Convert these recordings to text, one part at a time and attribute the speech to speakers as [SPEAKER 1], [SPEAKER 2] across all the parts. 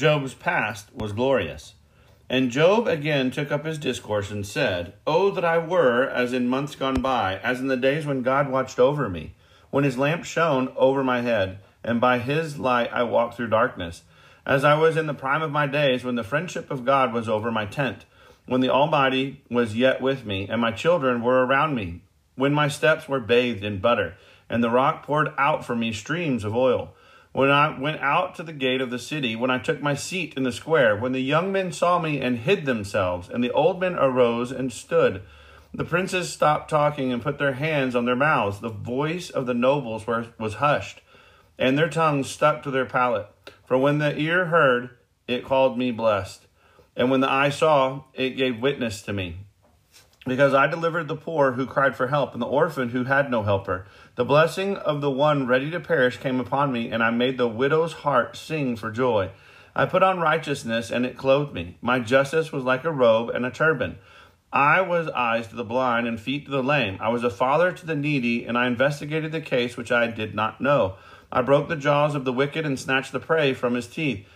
[SPEAKER 1] Job's past was glorious. And Job again took up his discourse and said, Oh, that I were as in months gone by, as in the days when God watched over me, when his lamp shone over my head, and by his light I walked through darkness, as I was in the prime of my days, when the friendship of God was over my tent, when the Almighty was yet with me, and my children were around me, when my steps were bathed in butter, and the rock poured out for me streams of oil when I went out to the gate of the city, when I took my seat in the square, when the young men saw me and hid themselves, and the old men arose and stood. The princes stopped talking and put their hands on their mouths. The voice of the nobles were, was hushed, and their tongues stuck to their palate. For when the ear heard, it called me blessed. And when the eye saw, it gave witness to me. Because I delivered the poor who cried for help, and the orphan who had no helper. The blessing of the one ready to perish came upon me, and I made the widow's heart sing for joy. I put on righteousness, and it clothed me. My justice was like a robe and a turban. I was eyes to the blind and feet to the lame. I was a father to the needy, and I investigated the case which I did not know. I broke the jaws of the wicked and snatched the prey from his teeth.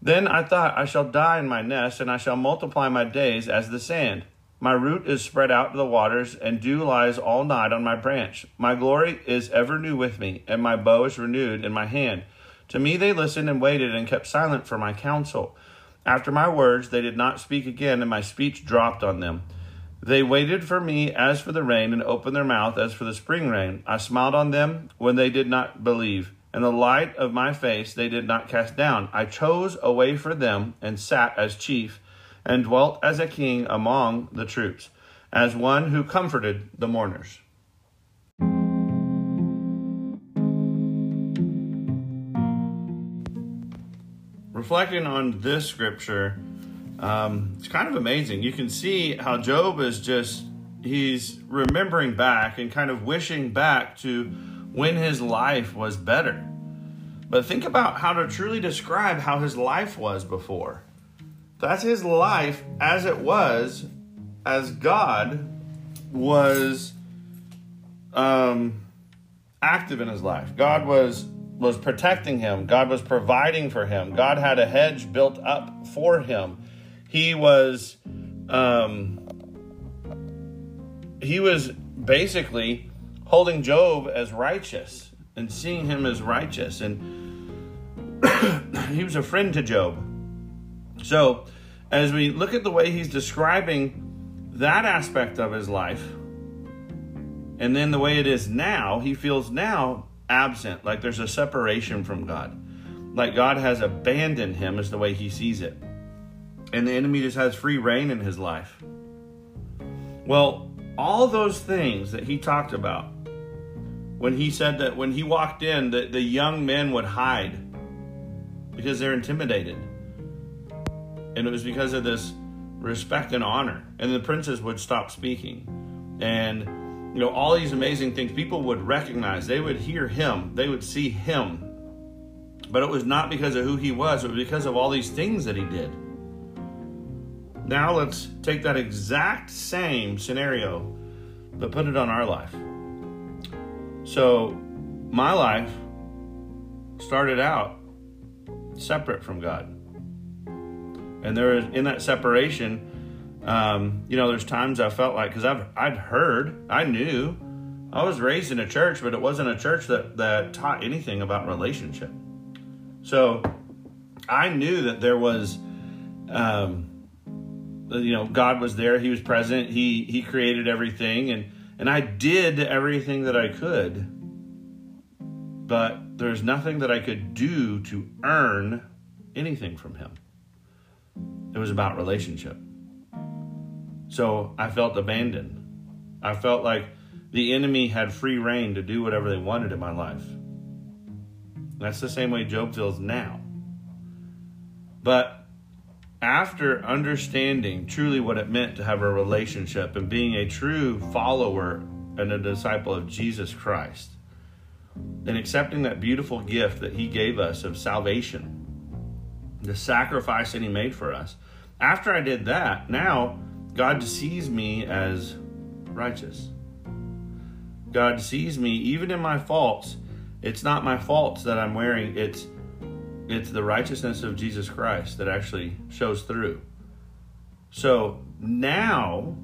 [SPEAKER 1] Then I thought, I shall die in my nest, and I shall multiply my days as the sand. My root is spread out to the waters, and dew lies all night on my branch. My glory is ever new with me, and my bow is renewed in my hand. To me they listened and waited and kept silent for my counsel. After my words they did not speak again, and my speech dropped on them. They waited for me as for the rain, and opened their mouth as for the spring rain. I smiled on them when they did not believe, and the light of my face they did not cast down. I chose a way for them, and sat as chief and dwelt as a king among the troops, as one who comforted the mourners. Reflecting on this scripture, um, it's kind of amazing. You can see how Job is just, he's remembering back and kind of wishing back to when his life was better. But think about how to truly describe how his life was before. That's his life as it was, as God was um, active in his life. God was was protecting him. God was providing for him. God had a hedge built up for him. He was um, he was basically holding Job as righteous and seeing him as righteous and he was a friend to Job. So, as we look at the way he's describing that aspect of his life, And then the way it is now, he feels now absent, like there's a separation from God. Like God has abandoned him, is the way he sees it. And the enemy just has free reign in his life. Well, all those things that he talked about when he said that when he walked in, that the young men would hide because they're intimidated. And it was because of this respect and honor. And the princes would stop speaking. And, you know, all these amazing things people would recognize. They would hear him, they would see him. But it was not because of who he was, it was because of all these things that he did. Now let's take that exact same scenario, but put it on our life. So, my life started out separate from God. And there in that separation, um, you know, there's times I felt like because I've I'd heard, I knew, I was raised in a church, but it wasn't a church that that taught anything about relationship. So I knew that there was, um, you know, God was there. He was present. He He created everything, and and I did everything that I could, but there's nothing that I could do to earn anything from Him. It was about relationship. So I felt abandoned. I felt like the enemy had free reign to do whatever they wanted in my life. That's the same way Job feels now. But after understanding truly what it meant to have a relationship and being a true follower and a disciple of Jesus Christ, and accepting that beautiful gift that He gave us of salvation, the sacrifice that He made for us, after I did that, now God sees me as righteous. God sees me even in my faults. It's not my faults that I'm wearing, it's it's the righteousness of Jesus Christ that actually shows through. So now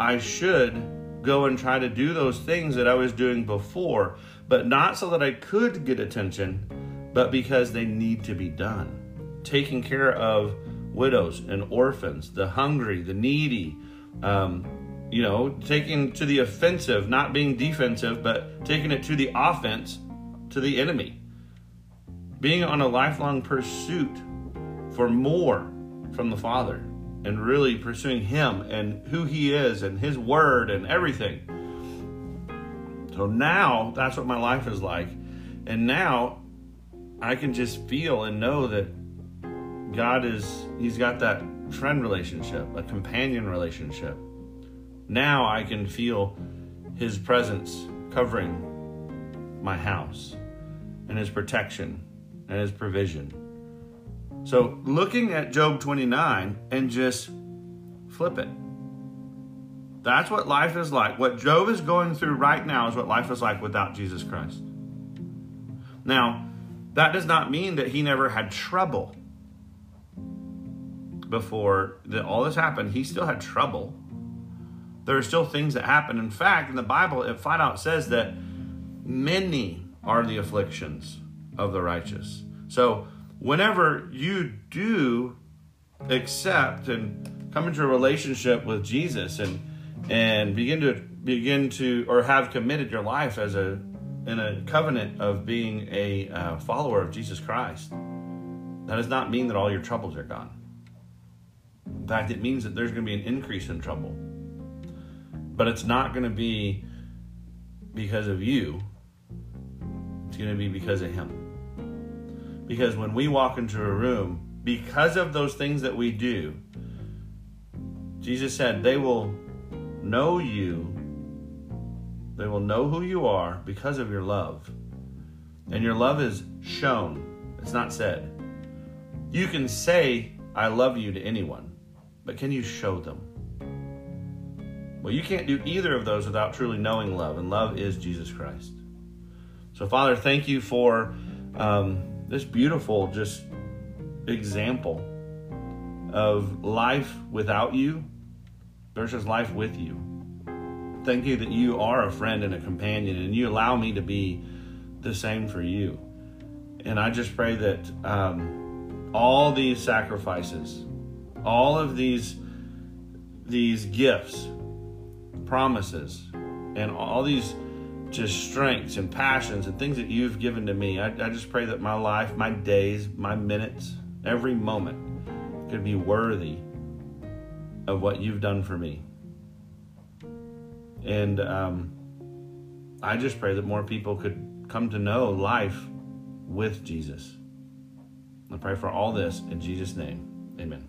[SPEAKER 1] I should go and try to do those things that I was doing before, but not so that I could get attention, but because they need to be done. Taking care of widows and orphans, the hungry, the needy, um, you know, taking to the offensive, not being defensive, but taking it to the offense to the enemy being on a lifelong pursuit for more from the Father and really pursuing Him and who He is and His Word and everything. So now that's what my life is like. And now I can just feel and know that God is, He's got that friend relationship, a companion relationship. Now I can feel His presence covering my house and His protection and his provision. So, looking at Job 29 and just flip it. That's what life is like. What Job is going through right now is what life is like without Jesus Christ. Now, that does not mean that he never had trouble before that all this happened. He still had trouble. There are still things that happen. In fact, in the Bible, it flat out says that many are the afflictions of the righteous. So, whenever you do accept and come into a relationship with Jesus and and begin to begin to or have committed your life as a in a covenant of being a uh, follower of Jesus Christ, that does not mean that all your troubles are gone. In fact, it means that there's going to be an increase in trouble. But it's not going to be because of you, it's going to be because of Him. Because when we walk into a room, because of those things that we do, Jesus said, they will know you. They will know who you are because of your love. And your love is shown, it's not said. You can say, I love you to anyone, but can you show them? Well, you can't do either of those without truly knowing love, and love is Jesus Christ. So, Father, thank you for um, this beautiful just example of life without you versus life with you. Thank you that you are a friend and a companion, and you allow me to be the same for you. And I just pray that um, all these sacrifices, all of these these gifts, promises, and all these just strengths and passions and things that you've given to me. I, I just pray that my life, my days, my minutes, every moment could be worthy of what you've done for me. And um, I just pray that more people could come to know life with Jesus. I pray for all this in Jesus' name. Amen.